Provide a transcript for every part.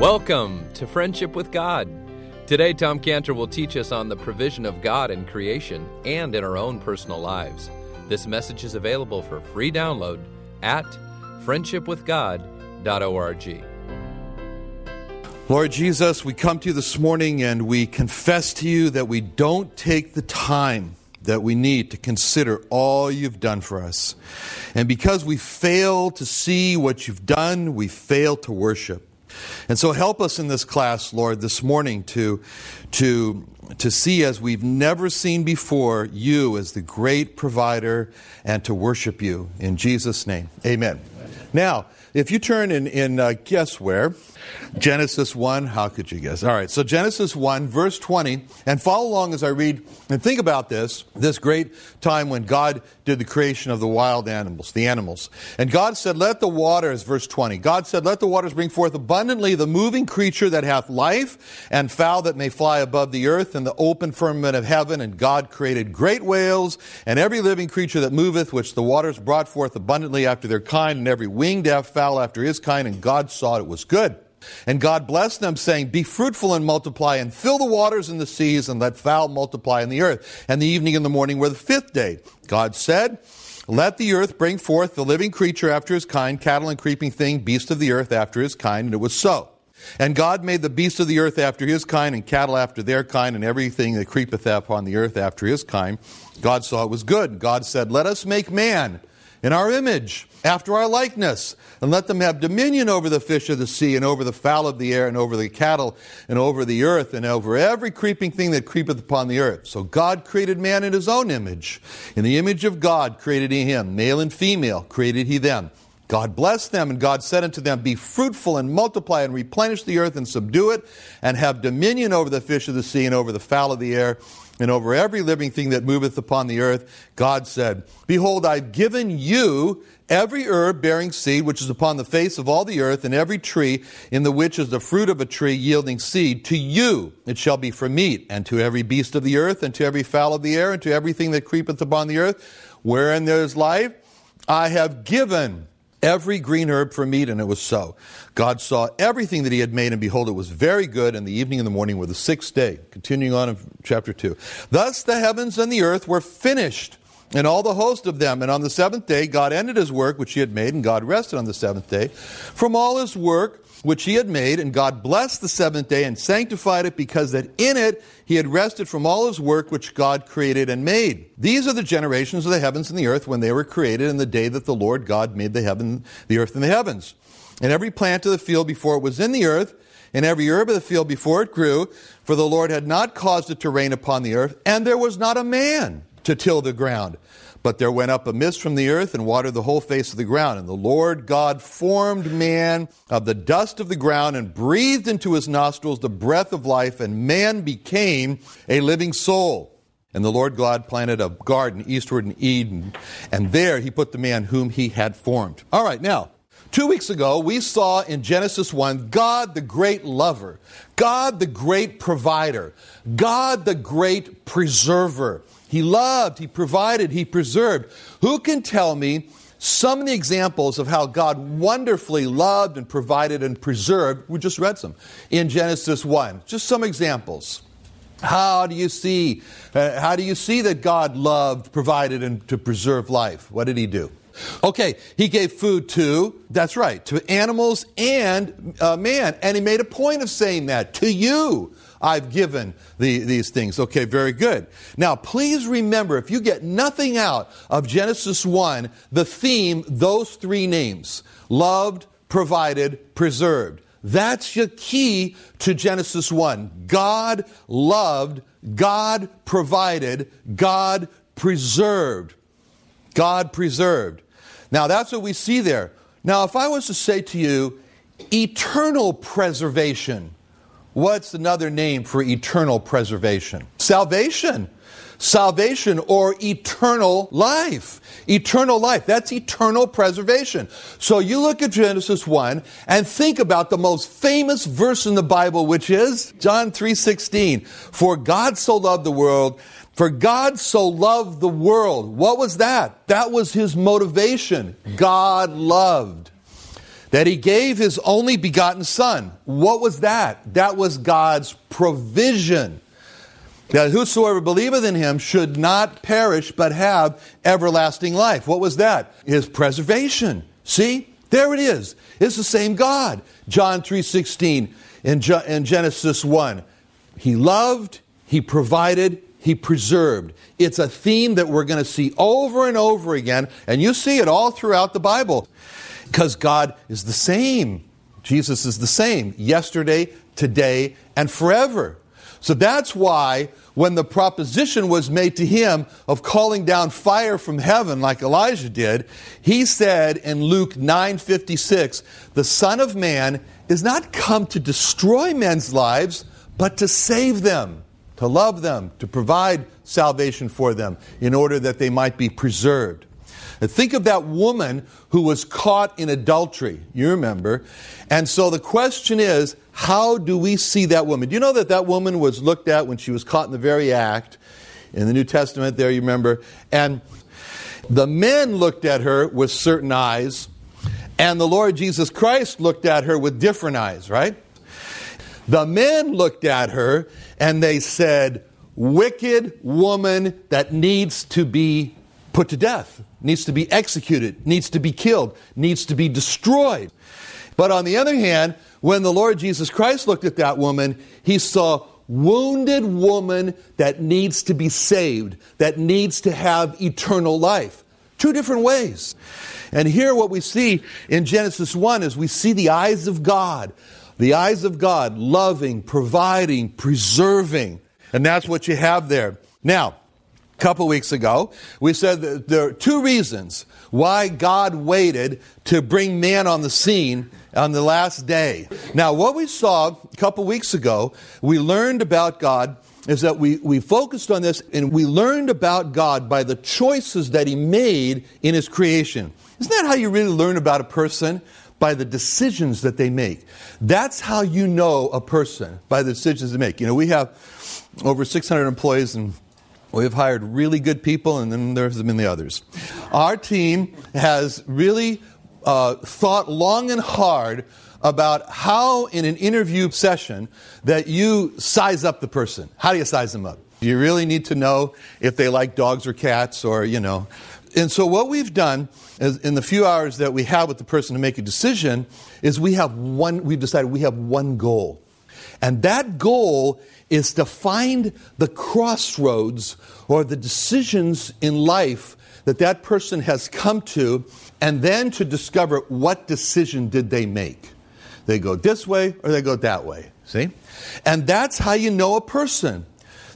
Welcome to Friendship with God. Today, Tom Cantor will teach us on the provision of God in creation and in our own personal lives. This message is available for free download at friendshipwithgod.org. Lord Jesus, we come to you this morning and we confess to you that we don't take the time that we need to consider all you've done for us. And because we fail to see what you've done, we fail to worship. And so help us in this class, Lord, this morning to, to, to see as we've never seen before you as the great provider and to worship you. In Jesus' name, amen. Now, if you turn in, in uh, guess where? Genesis 1, how could you guess? All right, so Genesis 1, verse 20, and follow along as I read and think about this, this great time when God did the creation of the wild animals, the animals. And God said, Let the waters, verse 20, God said, Let the waters bring forth abundantly the moving creature that hath life, and fowl that may fly above the earth, and the open firmament of heaven. And God created great whales, and every living creature that moveth, which the waters brought forth abundantly after their kind, and every winged fowl after his kind. And God saw it was good. And God blessed them, saying, Be fruitful and multiply, and fill the waters and the seas, and let fowl multiply in the earth. And the evening and the morning were the fifth day. God said, Let the earth bring forth the living creature after his kind, cattle and creeping thing, beast of the earth after his kind. And it was so. And God made the beasts of the earth after his kind, and cattle after their kind, and everything that creepeth upon the earth after his kind. God saw it was good. God said, Let us make man in our image, after our likeness, and let them have dominion over the fish of the sea, and over the fowl of the air, and over the cattle, and over the earth, and over every creeping thing that creepeth upon the earth. So God created man in his own image. In the image of God created he him, male and female created he them. God blessed them, and God said unto them, Be fruitful and multiply, and replenish the earth, and subdue it, and have dominion over the fish of the sea, and over the fowl of the air, and over every living thing that moveth upon the earth. God said, Behold, I've given you every herb bearing seed which is upon the face of all the earth, and every tree in the which is the fruit of a tree yielding seed. To you it shall be for meat, and to every beast of the earth, and to every fowl of the air, and to everything that creepeth upon the earth, wherein there is life, I have given every green herb for meat, and it was so. God saw everything that he had made, and behold, it was very good, and the evening and the morning were the sixth day. Continuing on in chapter 2. Thus the heavens and the earth were finished, and all the host of them. And on the seventh day, God ended his work which he had made, and God rested on the seventh day from all his work which he had made, and God blessed the seventh day and sanctified it because that in it he had rested from all his work which God created and made. These are the generations of the heavens and the earth when they were created in the day that the Lord God made the heaven, the earth and the heavens. And every plant of the field before it was in the earth, and every herb of the field before it grew, for the Lord had not caused it to rain upon the earth, and there was not a man to till the ground. But there went up a mist from the earth and watered the whole face of the ground. And the Lord God formed man of the dust of the ground and breathed into his nostrils the breath of life, and man became a living soul. And the Lord God planted a garden eastward in Eden, and there he put the man whom he had formed. All right, now, Two weeks ago, we saw in Genesis 1 God the great lover, God the great provider, God the great preserver. He loved, He provided, He preserved. Who can tell me some of the examples of how God wonderfully loved and provided and preserved? We just read some in Genesis 1. Just some examples. How do you see? Uh, how do you see that God loved, provided, and to preserve life? What did He do? Okay, he gave food to, that's right, to animals and uh, man. And he made a point of saying that to you. I've given the, these things. Okay, very good. Now, please remember if you get nothing out of Genesis 1, the theme, those three names loved, provided, preserved. That's your key to Genesis 1. God loved, God provided, God preserved. God preserved. Now, that's what we see there. Now, if I was to say to you, eternal preservation, What's another name for eternal preservation? Salvation. Salvation or eternal life. Eternal life. That's eternal preservation. So you look at Genesis 1 and think about the most famous verse in the Bible, which is John 3.16. For God so loved the world for God so loved the world. What was that? That was his motivation. God loved that he gave his only begotten Son. What was that? That was God's provision. That whosoever believeth in him should not perish but have everlasting life. What was that? His preservation. See? There it is. It's the same God. John 3.16 in, in Genesis 1. He loved, he provided, he preserved. It's a theme that we're going to see over and over again, and you see it all throughout the Bible. Because God is the same. Jesus is the same yesterday, today, and forever. So that's why when the proposition was made to him of calling down fire from heaven like Elijah did, he said in Luke 9:56, "The Son of man is not come to destroy men's lives, but to save them." to love them, to provide salvation for them in order that they might be preserved. Think of that woman who was caught in adultery. You remember. And so the question is, how do we see that woman? Do you know that that woman was looked at when she was caught in the very act? In the New Testament, there, you remember. And the men looked at her with certain eyes, and the Lord Jesus Christ looked at her with different eyes, right? The men looked at her and they said, Wicked woman that needs to be put to death, needs to be executed, needs to be killed, needs to be destroyed. But on the other hand, when the Lord Jesus Christ looked at that woman, he saw wounded woman that needs to be saved, that needs to have eternal life. Two different ways. And here, what we see in Genesis 1 is we see the eyes of God the eyes of God, loving, providing, preserving. And that's what you have there. Now, a couple weeks ago, we said that there are two reasons why God waited to bring man on the scene on the last day. Now, what we saw a couple weeks ago, we learned about God is that we, we focused on this and we learned about God by the choices that He made in His creation. Isn't that how you really learn about a person? by the decisions that they make. That's how you know a person, by the decisions they make. You know, we have over 600 employees and We've hired really good people, and then there's been the others. Our team has really uh, thought long and hard about how, in an interview session, that you size up the person. How do you size them up? You really need to know if they like dogs or cats, or you know, and so, what we've done is in the few hours that we have with the person to make a decision is we have one, we've decided we have one goal. And that goal is to find the crossroads or the decisions in life that that person has come to, and then to discover what decision did they make. They go this way or they go that way. See? And that's how you know a person.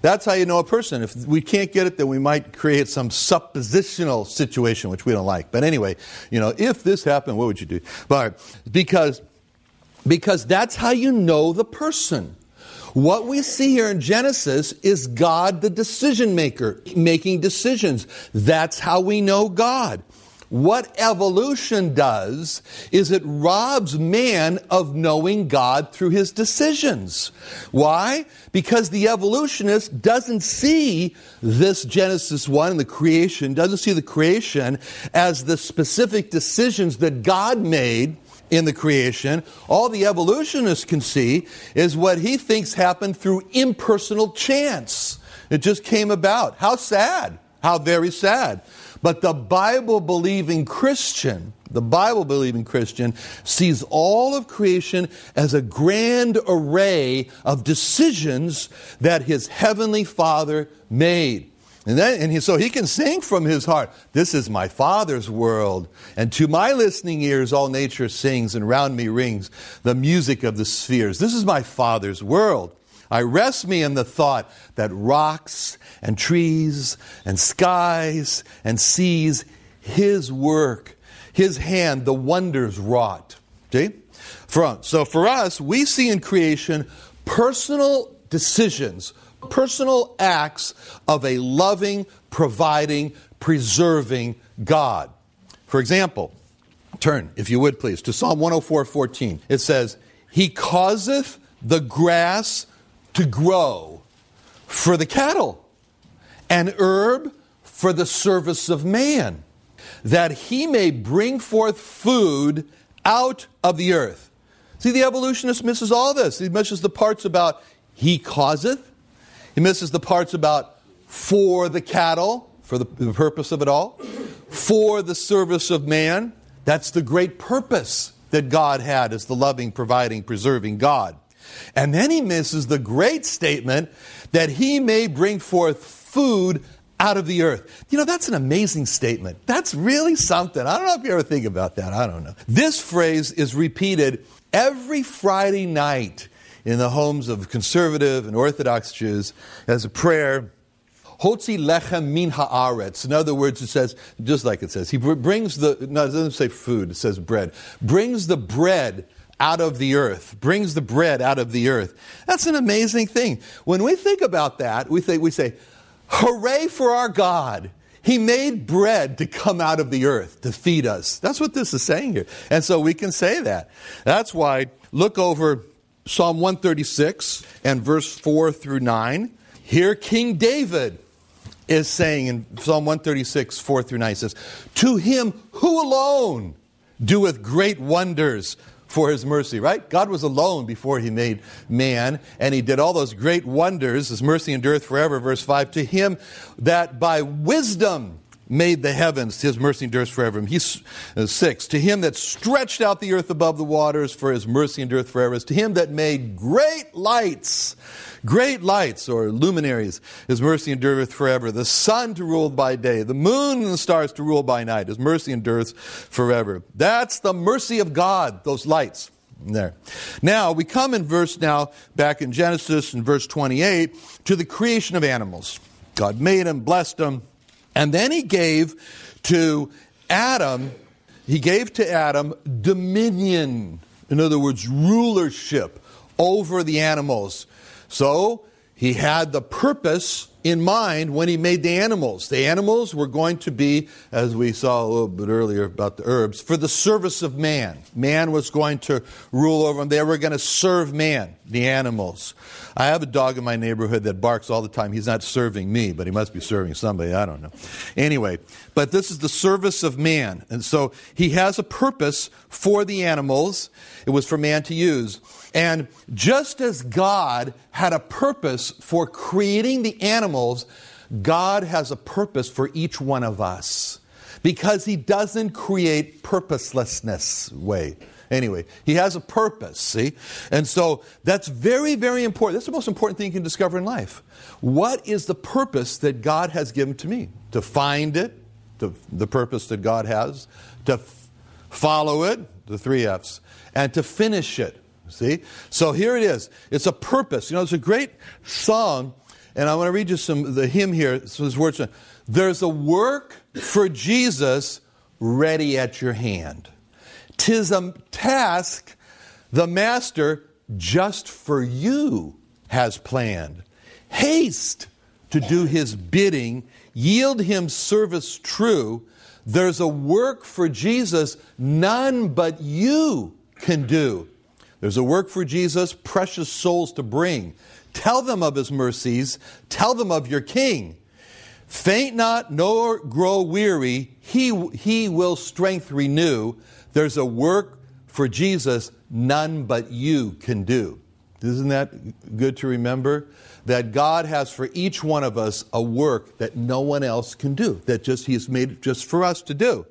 That's how you know a person. If we can't get it, then we might create some suppositional situation, which we don't like. But anyway, you know, if this happened, what would you do? But because, because that's how you know the person. What we see here in Genesis is God, the decision maker, making decisions. That's how we know God. What evolution does is it robs man of knowing God through his decisions. Why? Because the evolutionist doesn't see this Genesis 1, and the creation, doesn't see the creation as the specific decisions that God made in the creation. All the evolutionist can see is what he thinks happened through impersonal chance. It just came about. How sad. How very sad. But the Bible believing Christian, the Bible believing Christian, sees all of creation as a grand array of decisions that his heavenly Father made. And, then, and he, so he can sing from his heart, This is my Father's world. And to my listening ears, all nature sings, and round me rings the music of the spheres. This is my Father's world. I rest me in the thought that rocks and trees and skies and seas, His work, His hand, the wonders wrought. See? For, so for us, we see in creation personal decisions, personal acts of a loving, providing, preserving God. For example, turn, if you would please, to Psalm 104 14. It says, He causeth the grass to grow for the cattle, an herb for the service of man, that he may bring forth food out of the earth. See, the evolutionist misses all this. He misses the parts about he causeth, he misses the parts about for the cattle, for the, the purpose of it all, for the service of man. That's the great purpose that God had as the loving, providing, preserving God. And then he misses the great statement that he may bring forth food out of the earth. You know, that's an amazing statement. That's really something. I don't know if you ever think about that. I don't know. This phrase is repeated every Friday night in the homes of conservative and Orthodox Jews as a prayer. Hotzi lechem min haaretz. In other words, it says, just like it says, he brings the, no, it doesn't say food, it says bread. Brings the bread out of the earth, brings the bread out of the earth. That's an amazing thing. When we think about that, we think, we say, Hooray for our God. He made bread to come out of the earth to feed us. That's what this is saying here. And so we can say that. That's why, look over Psalm 136 and verse 4 through 9. Here, King David is saying in Psalm 136, 4 through 9, says, To him who alone doeth great wonders for his mercy, right? God was alone before he made man, and he did all those great wonders. His mercy endureth forever, verse 5. To him that by wisdom made the heavens, his mercy endures forever. He's uh, six. To him that stretched out the earth above the waters, for his mercy endureth forever. To him that made great lights Great lights or luminaries, His mercy endureth forever. The sun to rule by day, the moon and the stars to rule by night. His mercy endureth forever. That's the mercy of God, those lights. There. Now, we come in verse now, back in Genesis in verse 28, to the creation of animals. God made them, blessed them, and then He gave to Adam, He gave to Adam dominion. In other words, rulership over the animals. So he had the purpose in mind when he made the animals. The animals were going to be, as we saw a little bit earlier about the herbs, for the service of man. Man was going to rule over them. They were going to serve man, the animals. I have a dog in my neighborhood that barks all the time. He's not serving me, but he must be serving somebody. I don't know. Anyway, but this is the service of man. And so he has a purpose for the animals. It was for man to use. And just as God had a purpose for creating the animals, God has a purpose for each one of us because He doesn't create purposelessness way. Anyway, He has a purpose, see? And so that's very, very important. That's the most important thing you can discover in life. What is the purpose that God has given to me? To find it, to, the purpose that God has, to f- follow it, the three F's, and to finish it, See? So here it is. It's a purpose. You know, it's a great song, and I want to read you some the hymn here. Some words. There's a work for Jesus ready at your hand. Tis a task the Master just for you has planned. Haste to do his bidding, yield him service true. There's a work for Jesus none but you can do. There's a work for Jesus, precious souls to bring. Tell them of his mercies, tell them of your king. Faint not, nor grow weary, he, he will strength renew. There's a work for Jesus none but you can do. Isn't that good to remember? That God has for each one of us a work that no one else can do, that just He has made just for us to do.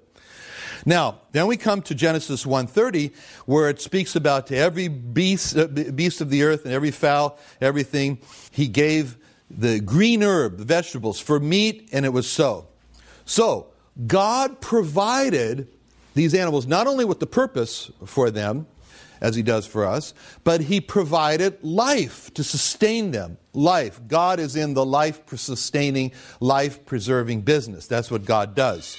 Now, then we come to Genesis 1:30 where it speaks about to every beast, uh, beast of the earth and every fowl, everything, he gave the green herb, the vegetables for meat and it was so. So, God provided these animals not only with the purpose for them, as he does for us, but he provided life to sustain them. Life. God is in the life sustaining, life preserving business. That's what God does.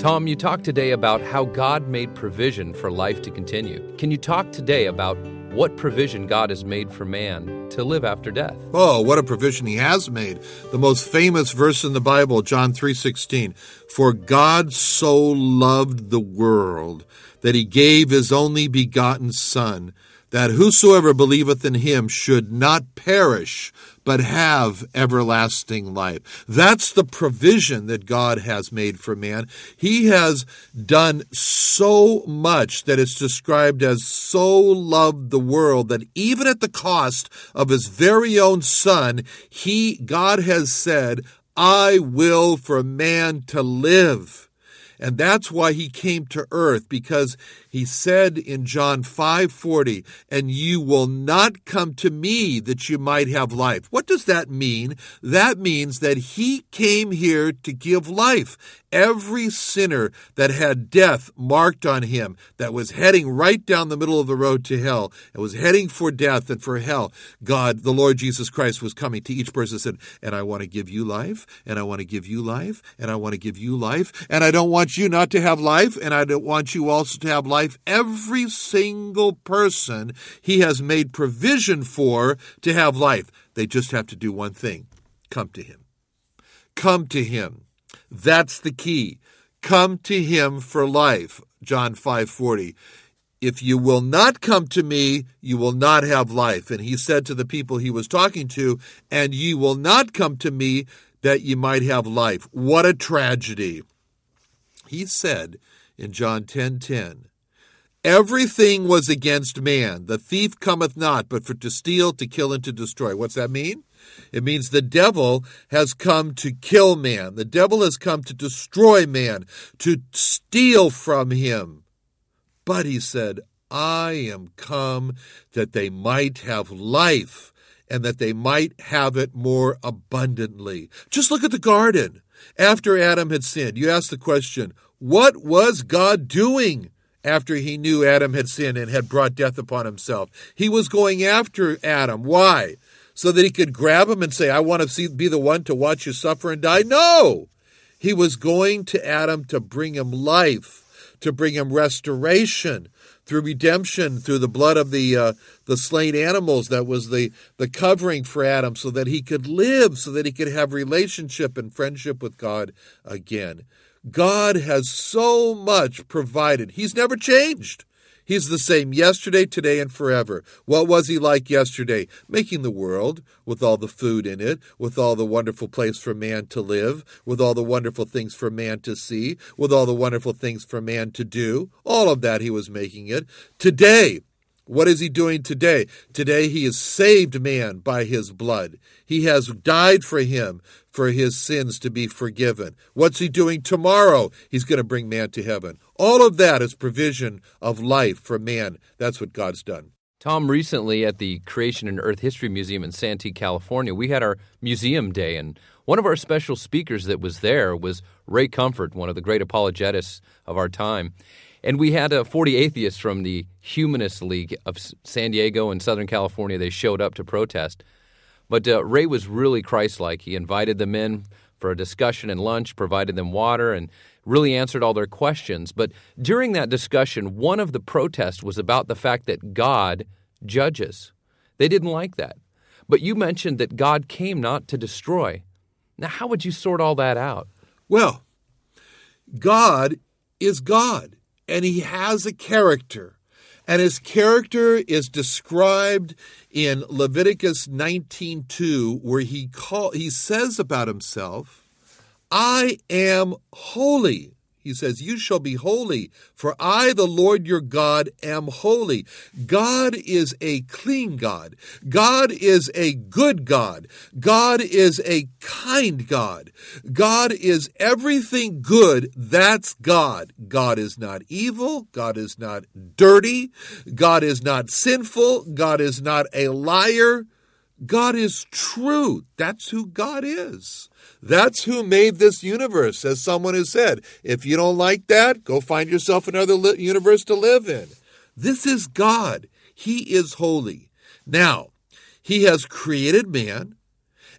Tom, you talked today about how God made provision for life to continue. Can you talk today about what provision God has made for man to live after death? Oh, what a provision he has made. The most famous verse in the Bible, John 3:16. For God so loved the world that he gave his only begotten son that whosoever believeth in him should not perish, but have everlasting life. That's the provision that God has made for man. He has done so much that it's described as so loved the world that even at the cost of his very own son, he, God has said, I will for man to live. And that's why he came to earth because he said in John 5:40, "And you will not come to me that you might have life." What does that mean? That means that he came here to give life. Every sinner that had death marked on him, that was heading right down the middle of the road to hell, and was heading for death and for hell, God, the Lord Jesus Christ, was coming to each person and said, And I want to give you life, and I want to give you life, and I want to give you life, and I don't want you not to have life, and I don't want you also to have life every single person he has made provision for to have life. They just have to do one thing come to him. Come to him. That's the key. Come to him for life. John 5:40. If you will not come to me, you will not have life. And he said to the people he was talking to, and ye will not come to me that ye might have life. What a tragedy. He said in John 10:10, 10, 10, Everything was against man. The thief cometh not, but for to steal, to kill, and to destroy. What's that mean? It means the devil has come to kill man. The devil has come to destroy man, to steal from him. But he said, I am come that they might have life and that they might have it more abundantly. Just look at the garden. After Adam had sinned, you ask the question, what was God doing? after he knew Adam had sinned and had brought death upon himself. He was going after Adam. Why? So that he could grab him and say, I want to see, be the one to watch you suffer and die? No! He was going to Adam to bring him life, to bring him restoration through redemption, through the blood of the uh, the slain animals. That was the the covering for Adam, so that he could live, so that he could have relationship and friendship with God again. God has so much provided. He's never changed. He's the same yesterday, today, and forever. What was he like yesterday? Making the world with all the food in it, with all the wonderful place for man to live, with all the wonderful things for man to see, with all the wonderful things for man to do. All of that he was making it. Today, what is he doing today? Today he has saved man by his blood. He has died for him for his sins to be forgiven. What's he doing tomorrow? He's going to bring man to heaven. All of that is provision of life for man. That's what God's done. Tom, recently at the Creation and Earth History Museum in Santee, California, we had our museum day, and one of our special speakers that was there was Ray Comfort, one of the great apologetists of our time. And we had uh, 40 atheists from the Humanist League of San Diego and Southern California. They showed up to protest. But uh, Ray was really Christ like. He invited them in for a discussion and lunch, provided them water, and really answered all their questions. But during that discussion, one of the protests was about the fact that God judges. They didn't like that. But you mentioned that God came not to destroy. Now, how would you sort all that out? Well, God is God, and He has a character. And his character is described in Leviticus 19:2 where he call he says about himself, "I am holy." He says, You shall be holy, for I, the Lord your God, am holy. God is a clean God. God is a good God. God is a kind God. God is everything good. That's God. God is not evil. God is not dirty. God is not sinful. God is not a liar. God is true. That's who God is. That's who made this universe, as someone has said. If you don't like that, go find yourself another li- universe to live in. This is God. He is holy. Now, He has created man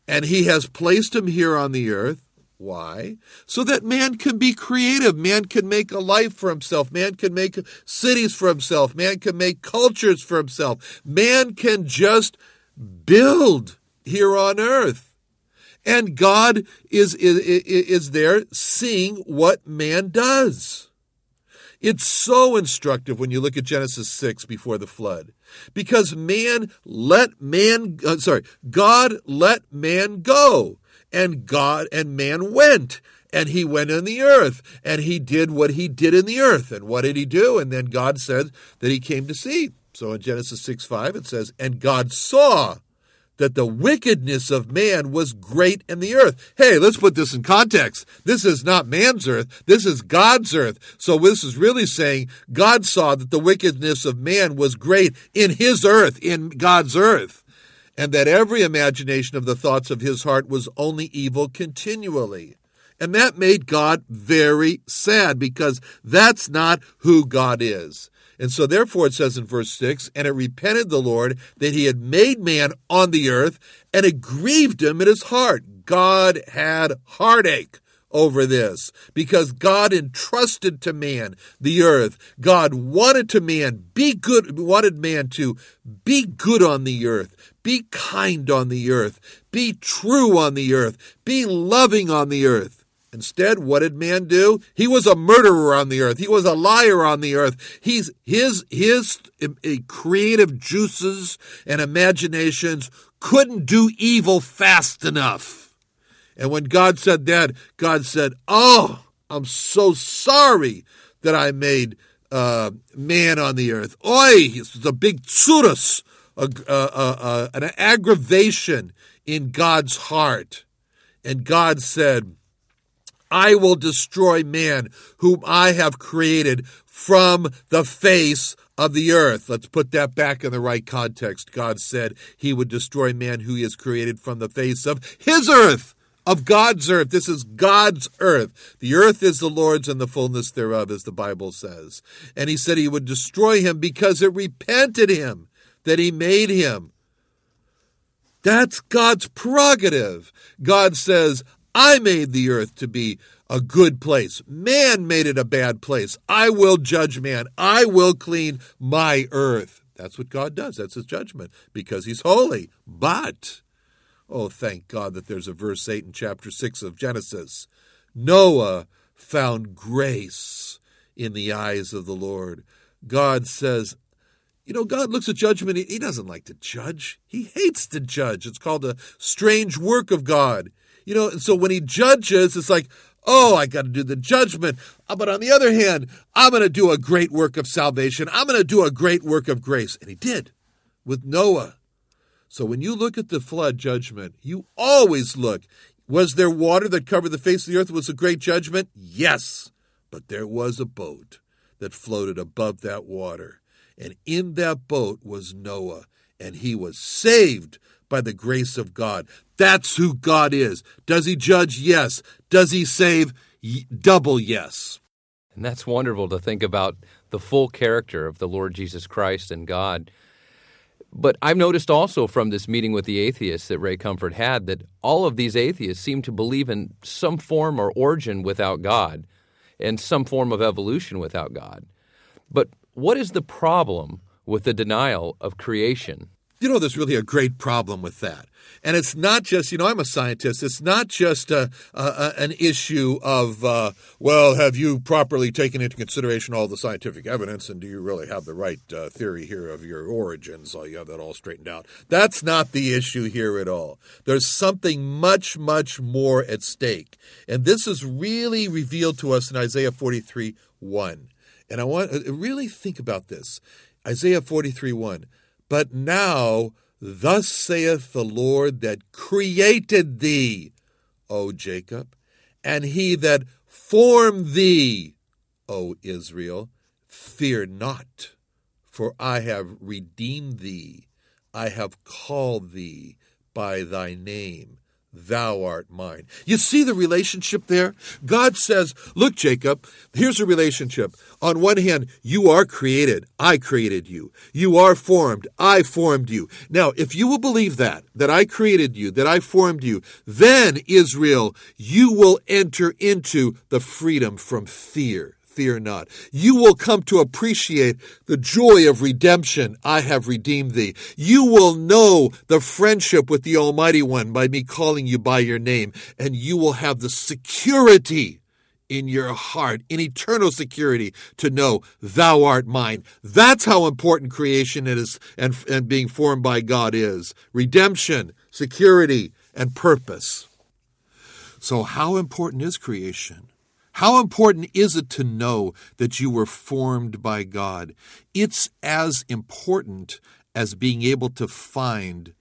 and He has placed him here on the earth. Why? So that man can be creative. Man can make a life for himself. Man can make cities for himself. Man can make cultures for himself. Man can just build here on earth. And God is, is, is there seeing what man does. It's so instructive when you look at Genesis 6 before the flood. Because man let man, uh, sorry, God let man go. And God and man went. And he went in the earth. And he did what he did in the earth. And what did he do? And then God said that he came to see. So in Genesis 6 5, it says, And God saw that the wickedness of man was great in the earth. Hey, let's put this in context. This is not man's earth, this is God's earth. So this is really saying God saw that the wickedness of man was great in his earth, in God's earth, and that every imagination of the thoughts of his heart was only evil continually. And that made God very sad because that's not who God is. And so, therefore, it says in verse 6 And it repented the Lord that he had made man on the earth, and it grieved him in his heart. God had heartache over this because God entrusted to man the earth. God wanted to man be good, wanted man to be good on the earth, be kind on the earth, be true on the earth, be loving on the earth. Instead, what did man do? He was a murderer on the earth. He was a liar on the earth. He's his his uh, creative juices and imaginations couldn't do evil fast enough. And when God said that, God said, "Oh, I'm so sorry that I made uh, man on the earth. Oi, it's a big tsurus, a, a, a, an aggravation in God's heart." And God said I will destroy man whom I have created from the face of the earth. Let's put that back in the right context. God said he would destroy man who he has created from the face of his earth, of God's earth. This is God's earth. The earth is the Lord's and the fullness thereof, as the Bible says. And he said he would destroy him because it repented him that he made him. That's God's prerogative. God says, I made the earth to be a good place. Man made it a bad place. I will judge man. I will clean my earth. That's what God does. That's his judgment because he's holy. But, oh, thank God that there's a verse 8 in chapter 6 of Genesis. Noah found grace in the eyes of the Lord. God says, you know, God looks at judgment. He doesn't like to judge. He hates to judge. It's called a strange work of God. You know, and so when he judges, it's like, oh, I got to do the judgment. Uh, but on the other hand, I'm going to do a great work of salvation. I'm going to do a great work of grace. And he did with Noah. So when you look at the flood judgment, you always look was there water that covered the face of the earth? Was a great judgment? Yes. But there was a boat that floated above that water. And in that boat was Noah. And he was saved by the grace of God. That's who God is. Does he judge? Yes. Does he save? Double yes. And that's wonderful to think about the full character of the Lord Jesus Christ and God. But I've noticed also from this meeting with the atheists that Ray Comfort had that all of these atheists seem to believe in some form or origin without God and some form of evolution without God. But what is the problem with the denial of creation? You know, there's really a great problem with that. And it's not just, you know, I'm a scientist. It's not just a, a, an issue of, uh, well, have you properly taken into consideration all the scientific evidence and do you really have the right uh, theory here of your origins? So you have that all straightened out. That's not the issue here at all. There's something much, much more at stake. And this is really revealed to us in Isaiah 43 1. And I want to uh, really think about this. Isaiah 43 1. But now, thus saith the Lord that created thee, O Jacob, and he that formed thee, O Israel, fear not, for I have redeemed thee, I have called thee by thy name thou art mine. You see the relationship there? God says, Look, Jacob, here's a relationship. On one hand, you are created. I created you. You are formed. I formed you. Now, if you will believe that, that I created you, that I formed you, then, Israel, you will enter into the freedom from fear fear not. You will come to appreciate the joy of redemption. I have redeemed thee. You will know the friendship with the Almighty One by me calling you by your name, and you will have the security in your heart, in eternal security, to know thou art mine. That's how important creation is and, and being formed by God is. Redemption, security, and purpose. So, how important is creation? How important is it to know that you were formed by God? It's as important as being able to find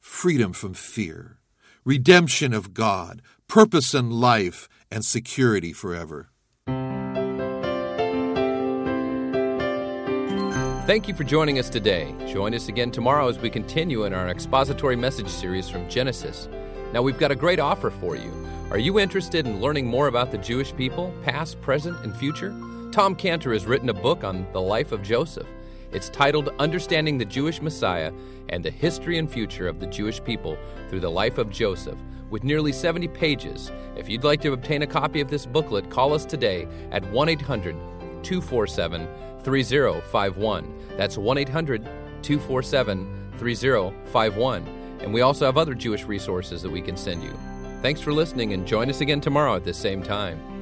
freedom from fear, redemption of God, purpose in life, and security forever. Thank you for joining us today. Join us again tomorrow as we continue in our expository message series from Genesis. Now, we've got a great offer for you. Are you interested in learning more about the Jewish people, past, present, and future? Tom Cantor has written a book on the life of Joseph. It's titled Understanding the Jewish Messiah and the History and Future of the Jewish People Through the Life of Joseph, with nearly 70 pages. If you'd like to obtain a copy of this booklet, call us today at 1 800 247 3051. That's 1 800 247 3051. And we also have other Jewish resources that we can send you. Thanks for listening and join us again tomorrow at the same time.